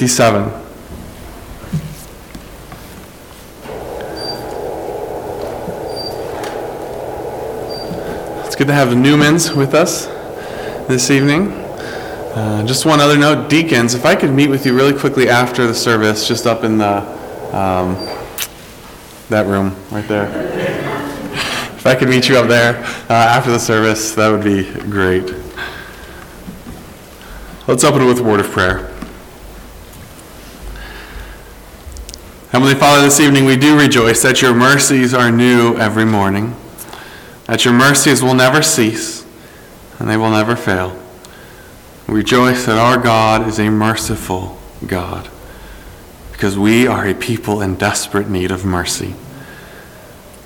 57. It's good to have the Newmans with us this evening. Uh, just one other note, deacons, if I could meet with you really quickly after the service, just up in the um, that room right there. If I could meet you up there uh, after the service, that would be great. Let's open with a word of prayer. Heavenly Father, this evening we do rejoice that your mercies are new every morning, that your mercies will never cease, and they will never fail. We rejoice that our God is a merciful God, because we are a people in desperate need of mercy.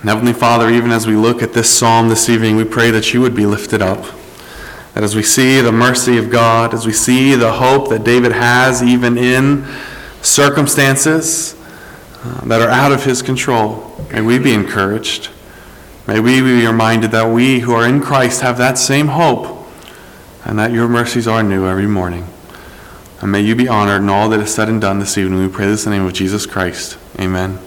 And Heavenly Father, even as we look at this psalm this evening, we pray that you would be lifted up. That as we see the mercy of God, as we see the hope that David has even in circumstances uh, that are out of his control, may we be encouraged. May we be reminded that we who are in Christ have that same hope and that your mercies are new every morning. And may you be honored in all that is said and done this evening. We pray this in the name of Jesus Christ. Amen.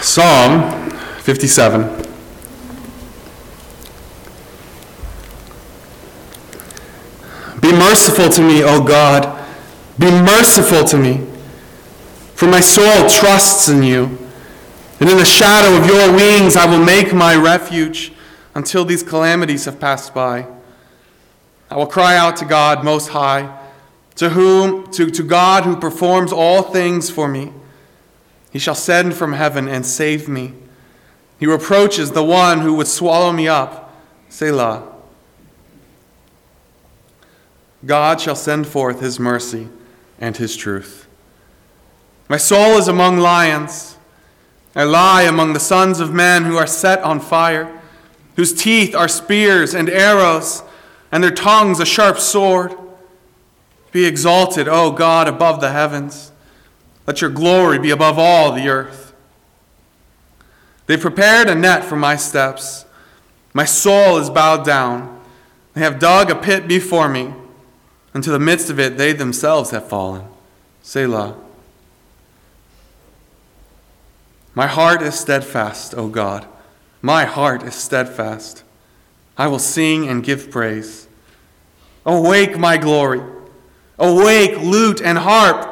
Psalm 57. Be merciful to me, O God. Be merciful to me. For my soul trusts in you. And in the shadow of your wings I will make my refuge until these calamities have passed by. I will cry out to God most high, to whom to, to God who performs all things for me. He shall send from heaven and save me. He reproaches the one who would swallow me up. Selah. God shall send forth his mercy and his truth. My soul is among lions. I lie among the sons of men who are set on fire, whose teeth are spears and arrows, and their tongues a sharp sword. Be exalted, O God, above the heavens. Let your glory be above all the earth. They prepared a net for my steps. My soul is bowed down. They have dug a pit before me. Into the midst of it, they themselves have fallen. Selah. My heart is steadfast, O God. My heart is steadfast. I will sing and give praise. Awake, my glory. Awake, lute and harp.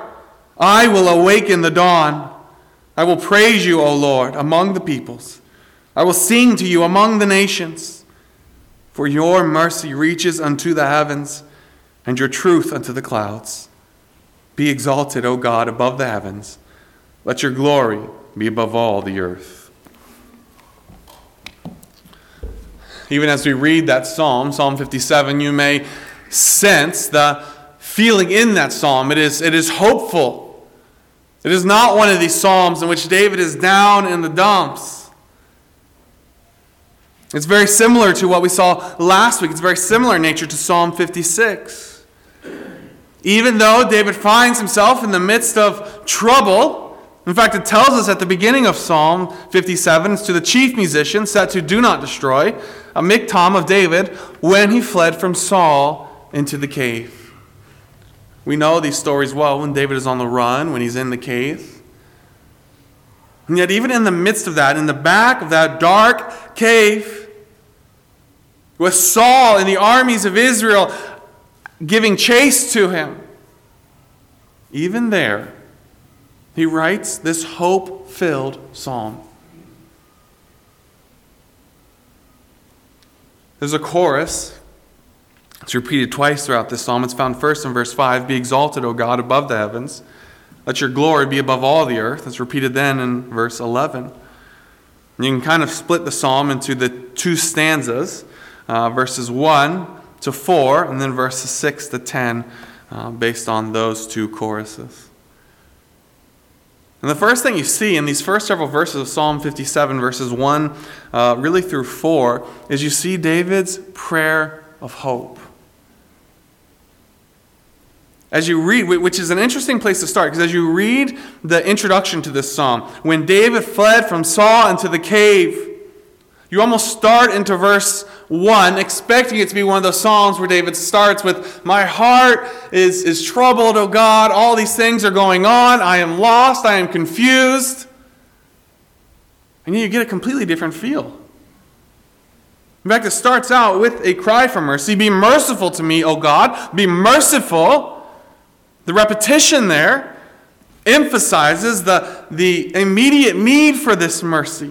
I will awaken the dawn. I will praise you, O Lord, among the peoples. I will sing to you among the nations. For your mercy reaches unto the heavens, and your truth unto the clouds. Be exalted, O God, above the heavens. Let your glory be above all the earth. Even as we read that psalm, Psalm 57, you may sense the feeling in that psalm. It is, it is hopeful. It is not one of these psalms in which David is down in the dumps. It's very similar to what we saw last week. It's very similar in nature to Psalm 56. Even though David finds himself in the midst of trouble, in fact, it tells us at the beginning of Psalm 57, it's to the chief musician set to do not destroy, a miktam of David, when he fled from Saul into the cave. We know these stories well when David is on the run, when he's in the cave. And yet, even in the midst of that, in the back of that dark cave, with Saul and the armies of Israel giving chase to him, even there, he writes this hope filled psalm. There's a chorus. It's repeated twice throughout this psalm. It's found first in verse 5 Be exalted, O God, above the heavens. Let your glory be above all the earth. It's repeated then in verse 11. And you can kind of split the psalm into the two stanzas, uh, verses 1 to 4, and then verses 6 to 10, uh, based on those two choruses. And the first thing you see in these first several verses of Psalm 57, verses 1 uh, really through 4, is you see David's prayer of hope. As you read, which is an interesting place to start, because as you read the introduction to this psalm, when David fled from Saul into the cave, You almost start into verse 1 expecting it to be one of those Psalms where David starts with, My heart is, is troubled, O God. All these things are going on. I am lost. I am confused. And you get a completely different feel. In fact, it starts out with a cry for mercy Be merciful to me, O God. Be merciful. The repetition there emphasizes the, the immediate need for this mercy.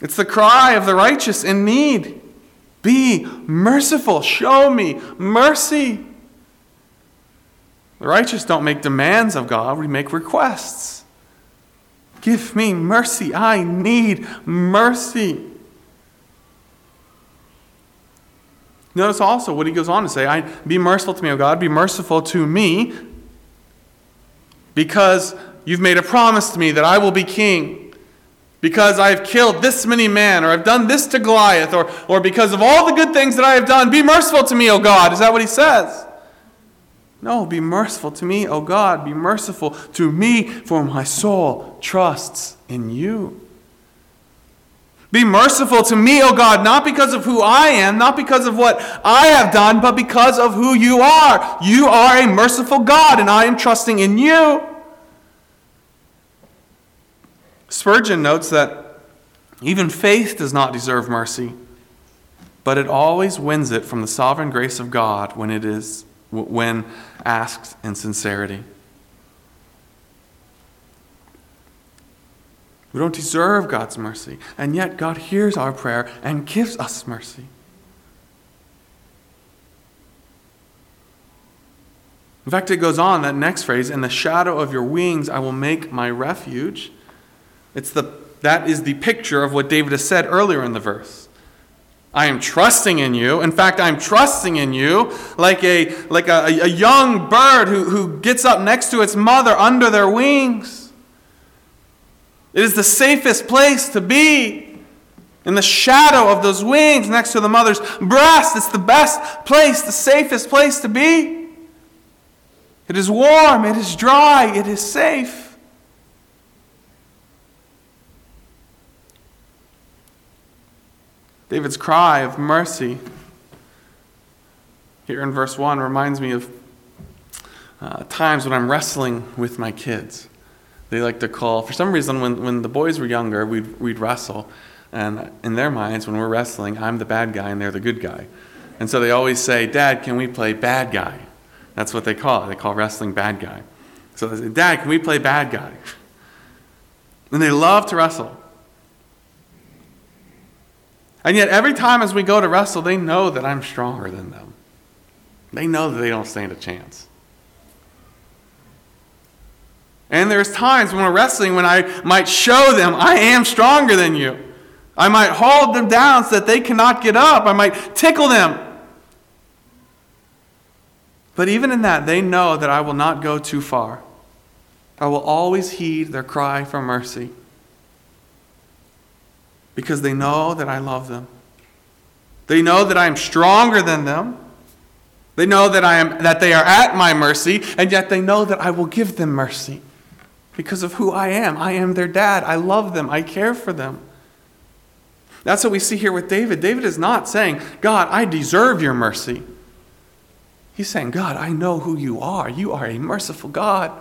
It's the cry of the righteous in need. Be merciful. Show me mercy. The righteous don't make demands of God, we make requests. Give me mercy. I need mercy. Notice also what he goes on to say I, Be merciful to me, O God. Be merciful to me because you've made a promise to me that I will be king because I have killed this many men, or I've done this to Goliath, or, or because of all the good things that I have done, be merciful to me, O God. Is that what he says? No, be merciful to me, O God. Be merciful to me, for my soul trusts in you. Be merciful to me, O God, not because of who I am, not because of what I have done, but because of who you are. You are a merciful God, and I am trusting in you. Spurgeon notes that even faith does not deserve mercy, but it always wins it from the sovereign grace of God when it is when asked in sincerity. We don't deserve God's mercy, and yet God hears our prayer and gives us mercy. In fact, it goes on, that next phrase, in the shadow of your wings I will make my refuge. It's the, that is the picture of what David has said earlier in the verse. I am trusting in you. In fact, I'm trusting in you like a, like a, a young bird who, who gets up next to its mother under their wings. It is the safest place to be. In the shadow of those wings next to the mother's breast, it's the best place, the safest place to be. It is warm, it is dry, it is safe. David's cry of mercy here in verse 1 reminds me of uh, times when I'm wrestling with my kids. They like to call, for some reason, when, when the boys were younger, we'd, we'd wrestle. And in their minds, when we're wrestling, I'm the bad guy and they're the good guy. And so they always say, Dad, can we play bad guy? That's what they call it. They call wrestling bad guy. So they say, Dad, can we play bad guy? And they love to wrestle. And yet, every time as we go to wrestle, they know that I'm stronger than them. They know that they don't stand a chance. And there's times when we're wrestling when I might show them I am stronger than you. I might hold them down so that they cannot get up. I might tickle them. But even in that, they know that I will not go too far. I will always heed their cry for mercy because they know that I love them. They know that I am stronger than them. They know that, I am, that they are at my mercy, and yet they know that I will give them mercy because of who I am. I am their dad. I love them. I care for them. That's what we see here with David. David is not saying, God, I deserve your mercy. He's saying, God, I know who you are. You are a merciful God.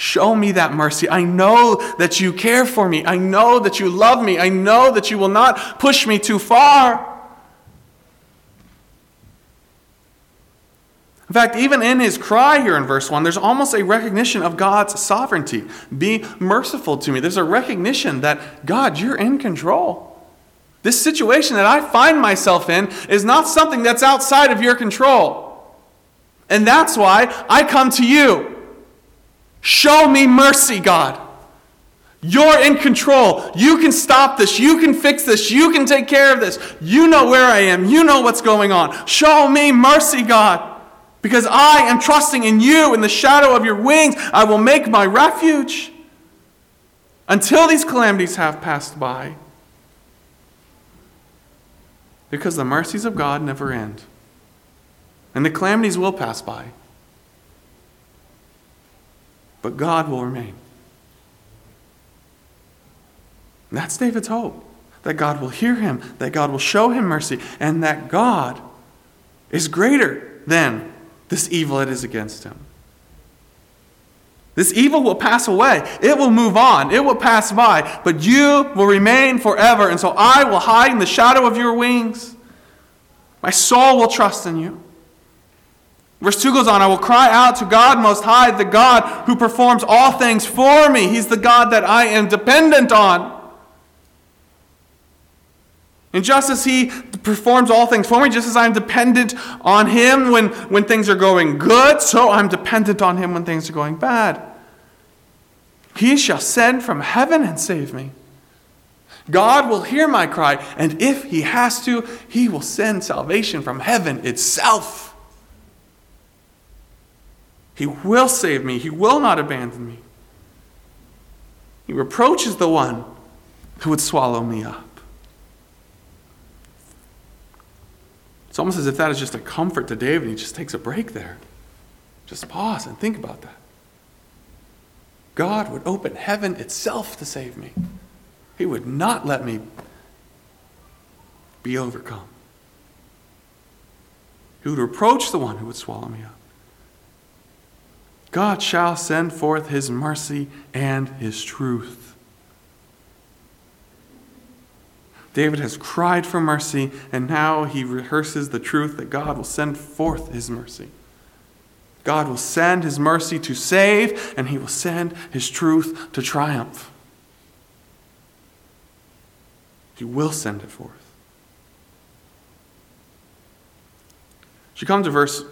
Show me that mercy. I know that you care for me. I know that you love me. I know that you will not push me too far. In fact, even in his cry here in verse 1, there's almost a recognition of God's sovereignty. Be merciful to me. There's a recognition that, God, you're in control. This situation that I find myself in is not something that's outside of your control. And that's why I come to you. Show me mercy, God. You're in control. You can stop this. You can fix this. You can take care of this. You know where I am. You know what's going on. Show me mercy, God. Because I am trusting in you. In the shadow of your wings, I will make my refuge until these calamities have passed by. Because the mercies of God never end. And the calamities will pass by but God will remain. That's David's hope. that God will hear him, that God will show him mercy, and that God is greater than this evil that is against him. This evil will pass away. It will move on. It will pass by. But you will remain forever. And so I will hide in the shadow of your wings. My soul will trust in you. Verse 2 goes on I will cry out to God Most High, the God who performs all things for me. He's the God that I am dependent on. And just as He performs all things for me, just as I'm dependent on Him when, when things are going good, so I'm dependent on Him when things are going bad. He shall send from heaven and save me. God will hear my cry, and if He has to, He will send salvation from heaven itself. He will save me, He will not abandon me. He reproaches the one who would swallow me up. It's almost as if that is just a comfort to David. He just takes a break there. Just pause and think about that. God would open heaven itself to save me. He would not let me be overcome. He would reproach the one who would swallow me up. God shall send forth his mercy and his truth. David has cried for mercy, and now he rehearses the truth that God will send forth his mercy. God will send his mercy to save, and he will send his truth to triumph. He will send it forth. She comes to verse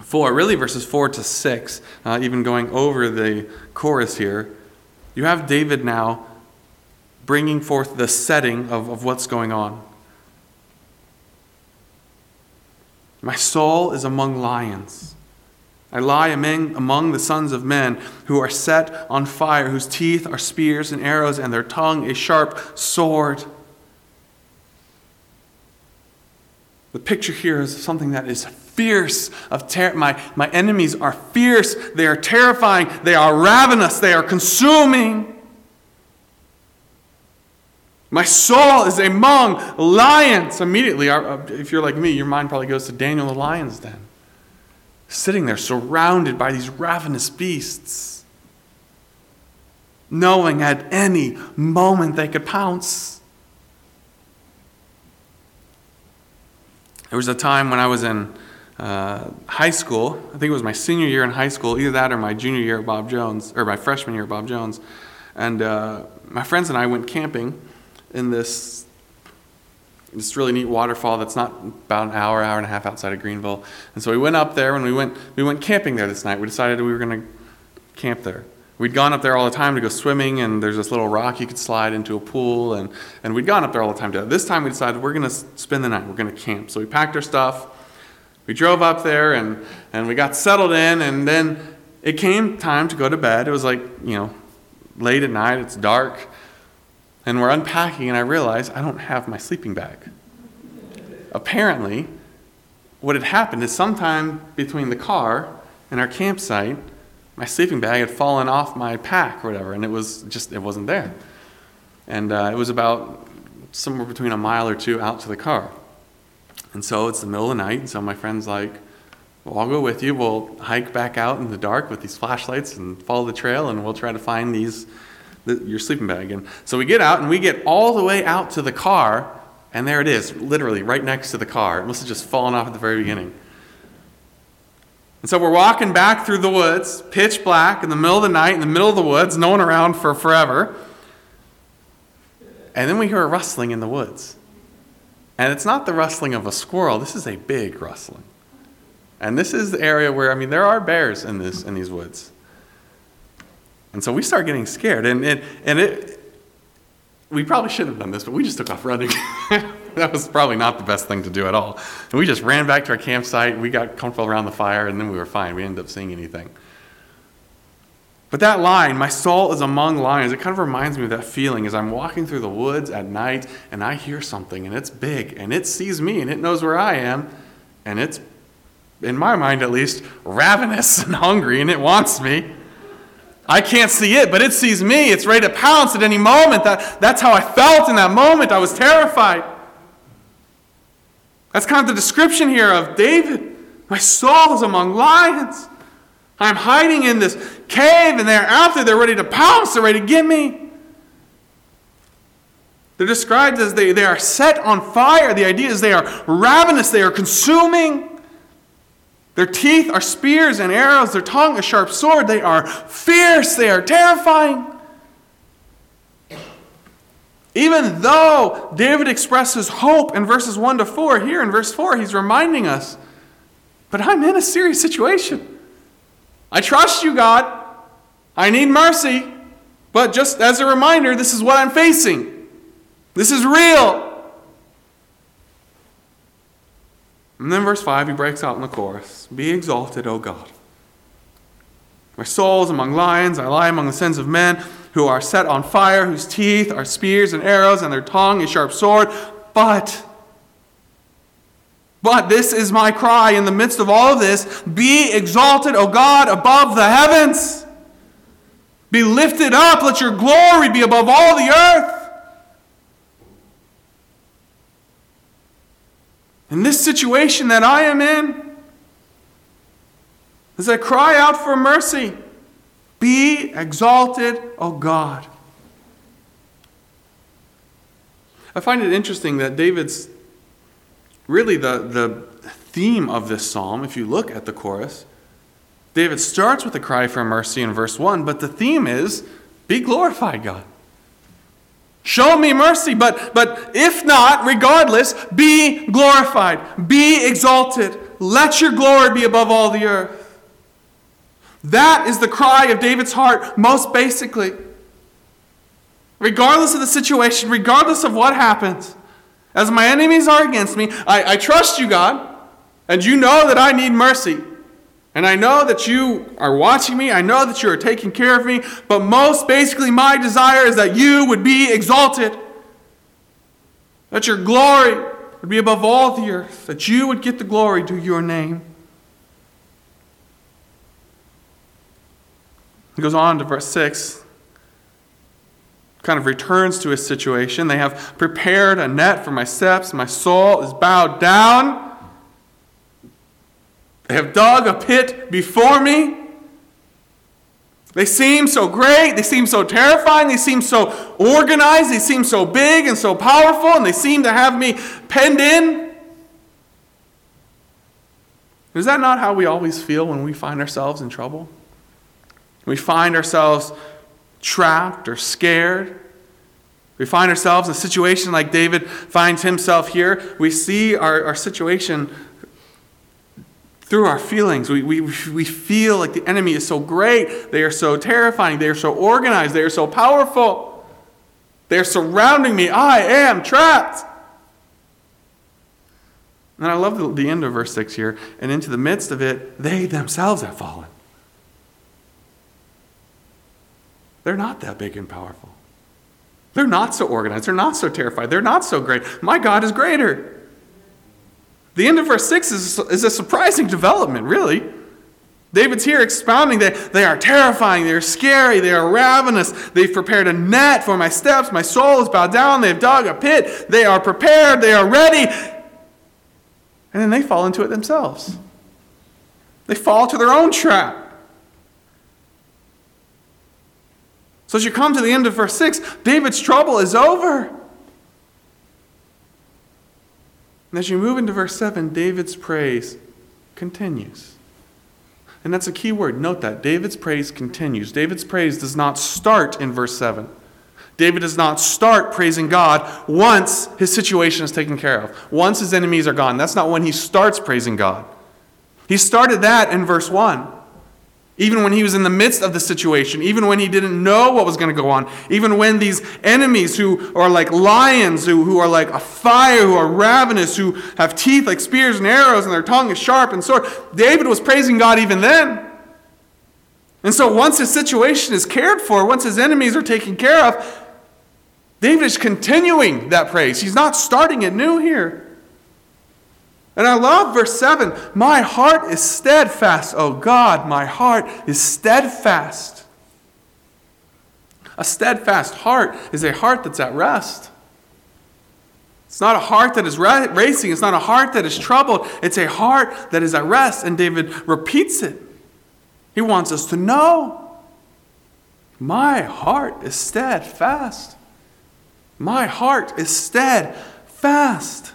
4, really verses 4 to 6, uh, even going over the chorus here. You have David now bringing forth the setting of, of what's going on. My soul is among lions. I lie among, among the sons of men who are set on fire, whose teeth are spears and arrows, and their tongue a sharp sword. The picture here is something that is fierce of ter- my, my enemies are fierce they are terrifying they are ravenous they are consuming my soul is among lions. Immediately, uh, uh, if you're like me, your mind probably goes to Daniel the lion's den. Sitting there surrounded by these ravenous beasts, knowing at any moment they could pounce. There was a time when I was in uh, high school. I think it was my senior year in high school, either that or my junior year at Bob Jones, or my freshman year at Bob Jones. And uh, my friends and I went camping in this this really neat waterfall that's not about an hour, hour and a half outside of Greenville. And so we went up there and we went we went camping there this night. We decided we were going to camp there. We'd gone up there all the time to go swimming, and there's this little rock you could slide into a pool, and, and we'd gone up there all the time. To, this time we decided we're going to spend the night, we're going to camp. So we packed our stuff, we drove up there, and, and we got settled in, and then it came time to go to bed. It was like, you know, late at night, it's dark, and we're unpacking, and I realize I don't have my sleeping bag. Apparently, what had happened is sometime between the car and our campsite, my sleeping bag had fallen off my pack or whatever, and it was just, it wasn't there. And uh, it was about somewhere between a mile or two out to the car. And so it's the middle of the night, and so my friend's like, well, I'll go with you. We'll hike back out in the dark with these flashlights and follow the trail, and we'll try to find these the, your sleeping bag. And so we get out and we get all the way out to the car, and there it is, literally right next to the car. It must have just fallen off at the very beginning. And so we're walking back through the woods, pitch black, in the middle of the night, in the middle of the woods, no one around for forever. And then we hear a rustling in the woods. And it's not the rustling of a squirrel, this is a big rustling. And this is the area where, I mean, there are bears in, this, in these woods. And so we start getting scared. And, and, and it, we probably shouldn't have done this, but we just took off running. that was probably not the best thing to do at all. And we just ran back to our campsite. We got comfortable around the fire, and then we were fine. We ended up seeing anything. But that line, my soul is among lions, it kind of reminds me of that feeling as I'm walking through the woods at night and I hear something and it's big and it sees me and it knows where I am and it's, in my mind at least, ravenous and hungry and it wants me. I can't see it, but it sees me. It's ready to pounce at any moment. That, that's how I felt in that moment. I was terrified. That's kind of the description here of David. My soul is among lions. I'm hiding in this cave, and they're out there. They're ready to pounce. They're ready to get me. They're described as they, they are set on fire. The idea is they are ravenous, they are consuming. Their teeth are spears and arrows, their tongue a sharp sword. They are fierce, they are terrifying. Even though David expresses hope in verses 1 to 4, here in verse 4, he's reminding us, but I'm in a serious situation. I trust you, God. I need mercy. But just as a reminder, this is what I'm facing. This is real. And then verse 5, he breaks out in the chorus Be exalted, O God. My soul is among lions, I lie among the sons of men who are set on fire, whose teeth are spears and arrows, and their tongue a sharp sword. But, but this is my cry in the midst of all of this Be exalted, O God, above the heavens. Be lifted up, let your glory be above all the earth. In this situation that I am in, as I cry out for mercy, be exalted, O God. I find it interesting that David's really the, the theme of this psalm, if you look at the chorus, David starts with a cry for mercy in verse 1, but the theme is be glorified, God. Show me mercy, but, but if not, regardless, be glorified, be exalted. Let your glory be above all the earth. That is the cry of David's heart, most basically. Regardless of the situation, regardless of what happens, as my enemies are against me, I, I trust you, God, and you know that I need mercy. And I know that you are watching me. I know that you are taking care of me. But most basically, my desire is that you would be exalted. That your glory would be above all the earth. That you would get the glory to your name. He goes on to verse 6. Kind of returns to his situation. They have prepared a net for my steps. My soul is bowed down. They have dug a pit before me. They seem so great. They seem so terrifying. They seem so organized. They seem so big and so powerful. And they seem to have me penned in. Is that not how we always feel when we find ourselves in trouble? We find ourselves trapped or scared. We find ourselves in a situation like David finds himself here. We see our, our situation through our feelings. We, we, we feel like the enemy is so great. They are so terrifying. They are so organized. They are so powerful. They are surrounding me. I am trapped. And I love the, the end of verse 6 here. And into the midst of it, they themselves have fallen. They're not that big and powerful. They're not so organized. They're not so terrified. They're not so great. My God is greater. The end of verse 6 is, is a surprising development, really. David's here expounding that they are terrifying, they are scary, they are ravenous. They've prepared a net for my steps, my soul is bowed down, they've dug a pit, they are prepared, they are ready. And then they fall into it themselves. They fall to their own trap. So as you come to the end of verse 6, David's trouble is over. And as you move into verse 7, David's praise continues. And that's a key word. Note that. David's praise continues. David's praise does not start in verse 7. David does not start praising God once his situation is taken care of, once his enemies are gone. That's not when he starts praising God. He started that in verse 1. Even when he was in the midst of the situation, even when he didn't know what was going to go on, even when these enemies who are like lions, who, who are like a fire, who are ravenous, who have teeth like spears and arrows, and their tongue is sharp and sword, David was praising God even then. And so once his situation is cared for, once his enemies are taken care of, David is continuing that praise. He's not starting it new here. And I love verse 7 My heart is steadfast, O God, my heart is steadfast. A steadfast heart is a heart that's at rest. It's not a heart that is racing. It's not a heart that is troubled. It's a heart that is at rest. And David repeats it. He wants us to know my heart is steadfast. My heart is steadfast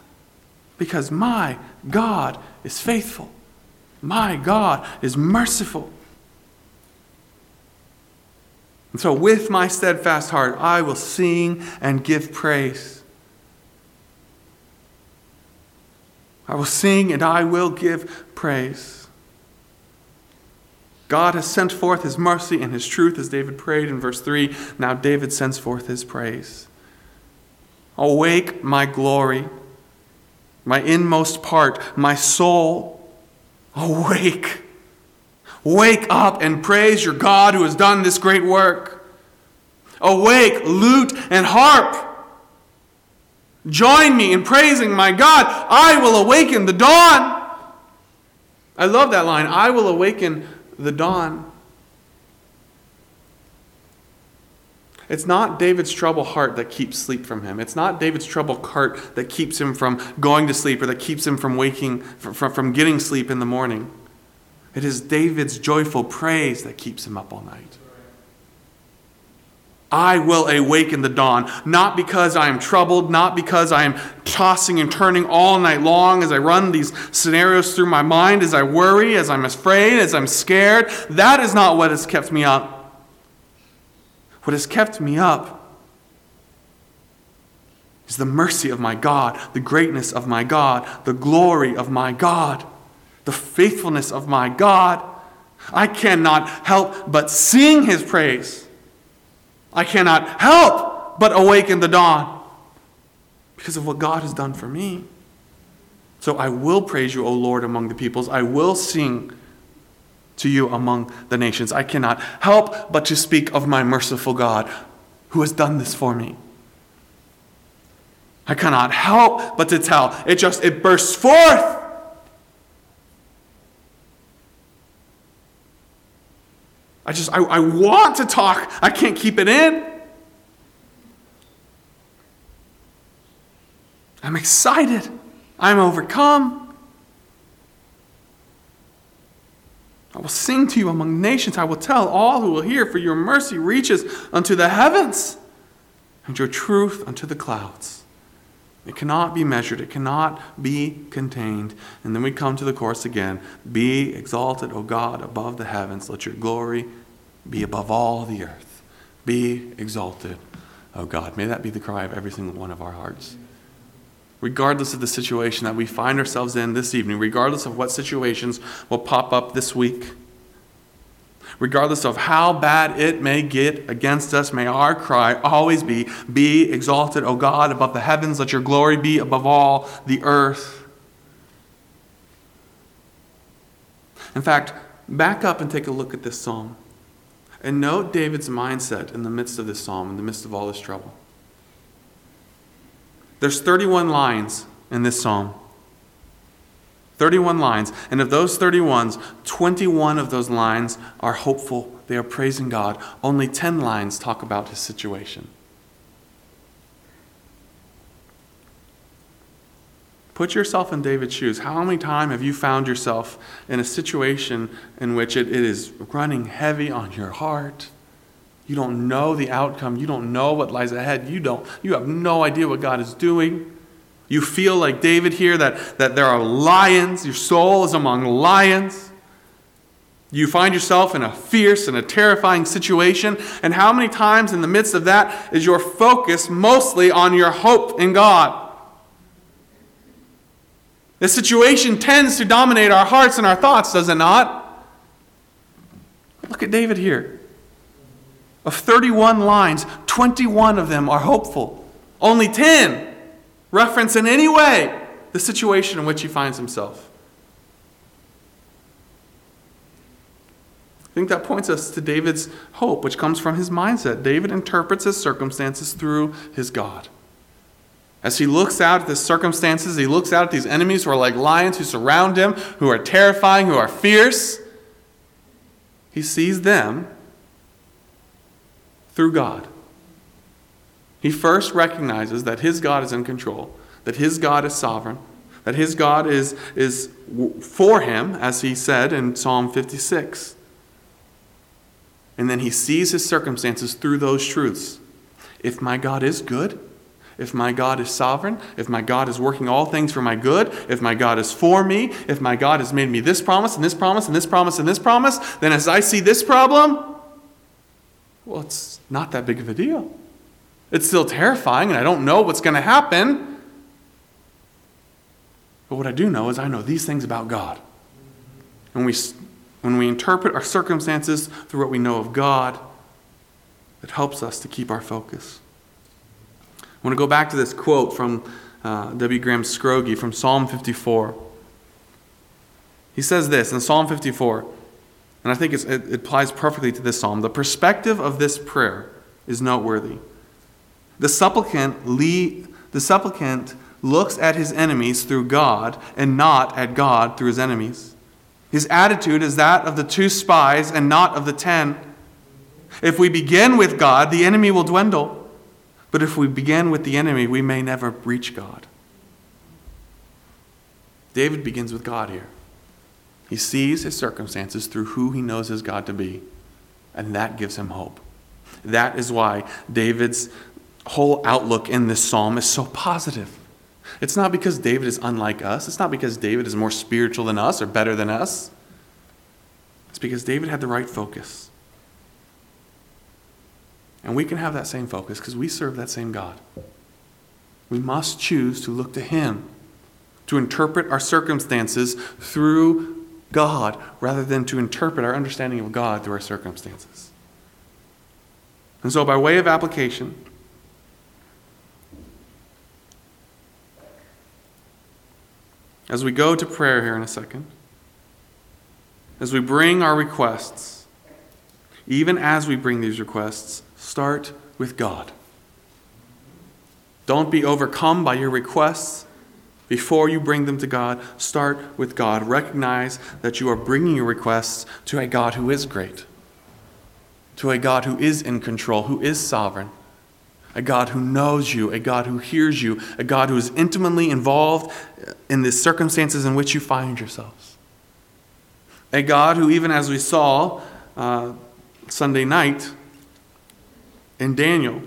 because my God is faithful. My God is merciful. And so, with my steadfast heart, I will sing and give praise. I will sing and I will give praise. God has sent forth his mercy and his truth, as David prayed in verse 3. Now, David sends forth his praise. Awake, my glory, my inmost part, my soul. Awake. Wake up and praise your God who has done this great work. Awake, lute and harp. Join me in praising my God. I will awaken the dawn. I love that line. I will awaken the dawn. It's not David's troubled heart that keeps sleep from him. It's not David's troubled heart that keeps him from going to sleep or that keeps him from waking, from, from getting sleep in the morning. It is David's joyful praise that keeps him up all night. I will awaken the dawn, not because I am troubled, not because I am tossing and turning all night long as I run these scenarios through my mind, as I worry, as I'm afraid, as I'm scared. That is not what has kept me up. What has kept me up is the mercy of my God, the greatness of my God, the glory of my God, the faithfulness of my God. I cannot help but sing his praise. I cannot help but awaken the dawn because of what God has done for me. So I will praise you, O Lord, among the peoples. I will sing to you among the nations. I cannot help but to speak of my merciful God who has done this for me. I cannot help but to tell. It just it bursts forth. I just, I, I want to talk. I can't keep it in. I'm excited. I'm overcome. I will sing to you among nations. I will tell all who will hear, for your mercy reaches unto the heavens and your truth unto the clouds. It cannot be measured, it cannot be contained. And then we come to the chorus again Be exalted, O God, above the heavens. Let your glory be above all the earth. Be exalted, O God. May that be the cry of every single one of our hearts. Regardless of the situation that we find ourselves in this evening, regardless of what situations will pop up this week, regardless of how bad it may get against us, may our cry always be Be exalted, O God, above the heavens. Let your glory be above all the earth. In fact, back up and take a look at this psalm. And note David's mindset in the midst of this psalm, in the midst of all this trouble. There's 31 lines in this psalm. 31 lines. And of those 31s, 21 of those lines are hopeful. They are praising God. Only 10 lines talk about his situation. Put yourself in David's shoes. How many times have you found yourself in a situation in which it, it is running heavy on your heart? You don't know the outcome. You don't know what lies ahead. You don't. You have no idea what God is doing. You feel like David here that, that there are lions. Your soul is among lions. You find yourself in a fierce and a terrifying situation. And how many times in the midst of that is your focus mostly on your hope in God? The situation tends to dominate our hearts and our thoughts, does it not? Look at David here. Of 31 lines, 21 of them are hopeful. Only 10 reference in any way the situation in which he finds himself. I think that points us to David's hope, which comes from his mindset. David interprets his circumstances through his God. As he looks out at the circumstances, he looks out at these enemies who are like lions who surround him, who are terrifying, who are fierce. He sees them through God. He first recognizes that his God is in control, that his God is sovereign, that his God is, is for him, as he said in Psalm 56. And then he sees his circumstances through those truths. If my God is good, if my God is sovereign, if my God is working all things for my good, if my God is for me, if my God has made me this promise and this promise and this promise and this promise, then as I see this problem, well, it's not that big of a deal. It's still terrifying, and I don't know what's going to happen. But what I do know is I know these things about God. And we, when we interpret our circumstances through what we know of God, it helps us to keep our focus. I want to go back to this quote from uh, W. Graham Scroggie from Psalm 54. He says this in Psalm 54, and I think it, it applies perfectly to this psalm. The perspective of this prayer is noteworthy. The supplicant, the supplicant looks at his enemies through God and not at God through his enemies. His attitude is that of the two spies and not of the ten. If we begin with God, the enemy will dwindle. But if we begin with the enemy, we may never reach God. David begins with God here. He sees his circumstances through who he knows his God to be, and that gives him hope. That is why David's whole outlook in this psalm is so positive. It's not because David is unlike us, it's not because David is more spiritual than us or better than us. It's because David had the right focus. And we can have that same focus because we serve that same God. We must choose to look to Him, to interpret our circumstances through God rather than to interpret our understanding of God through our circumstances. And so, by way of application, As we go to prayer here in a second, as we bring our requests, even as we bring these requests, start with God. Don't be overcome by your requests. Before you bring them to God, start with God. Recognize that you are bringing your requests to a God who is great, to a God who is in control, who is sovereign, a God who knows you, a God who hears you, a God who is intimately involved in the circumstances in which you find yourselves. A God who, even as we saw uh, Sunday night in Daniel,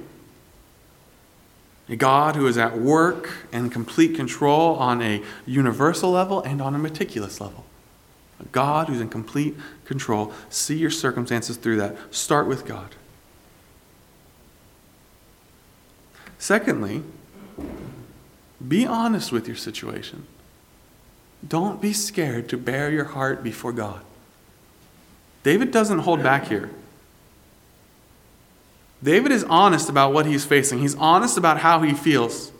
a God who is at work and complete control on a universal level and on a meticulous level. A God who's in complete control. See your circumstances through that. Start with God. Secondly, be honest with your situation. Don't be scared to bare your heart before God. David doesn't hold back here. David is honest about what he's facing. He's honest about how he feels.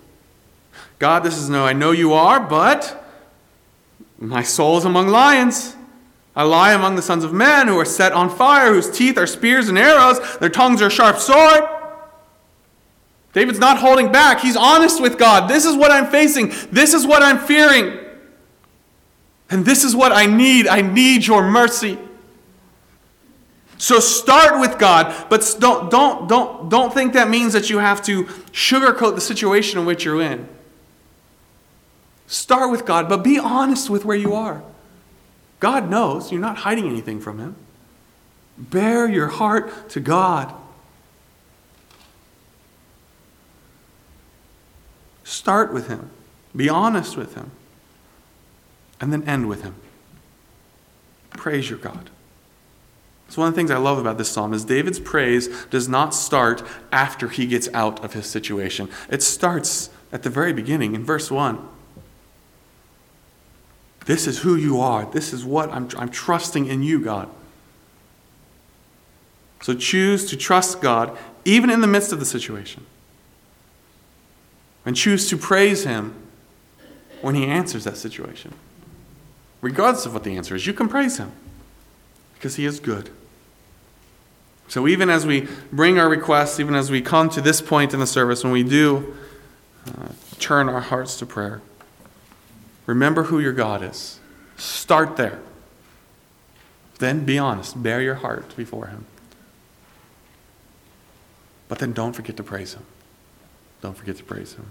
God, this is no, I know you are, but my soul is among lions. I lie among the sons of men who are set on fire, whose teeth are spears and arrows, their tongues are sharp sword. David's not holding back. He's honest with God. This is what I'm facing. This is what I'm fearing. And this is what I need. I need your mercy. So start with God, but don't, don't, don't, don't think that means that you have to sugarcoat the situation in which you're in. Start with God, but be honest with where you are. God knows. You're not hiding anything from Him. Bare your heart to God. Start with Him, be honest with Him, and then end with Him. Praise your God. It's one of the things I love about this psalm is David's praise does not start after he gets out of his situation. It starts at the very beginning in verse 1. This is who you are. This is what I'm, I'm trusting in you, God. So choose to trust God even in the midst of the situation and choose to praise Him when He answers that situation. Regardless of what the answer is, you can praise Him because He is good. So, even as we bring our requests, even as we come to this point in the service, when we do uh, turn our hearts to prayer, remember who your God is. Start there. Then be honest. Bare your heart before Him. But then don't forget to praise Him. Don't forget to praise Him.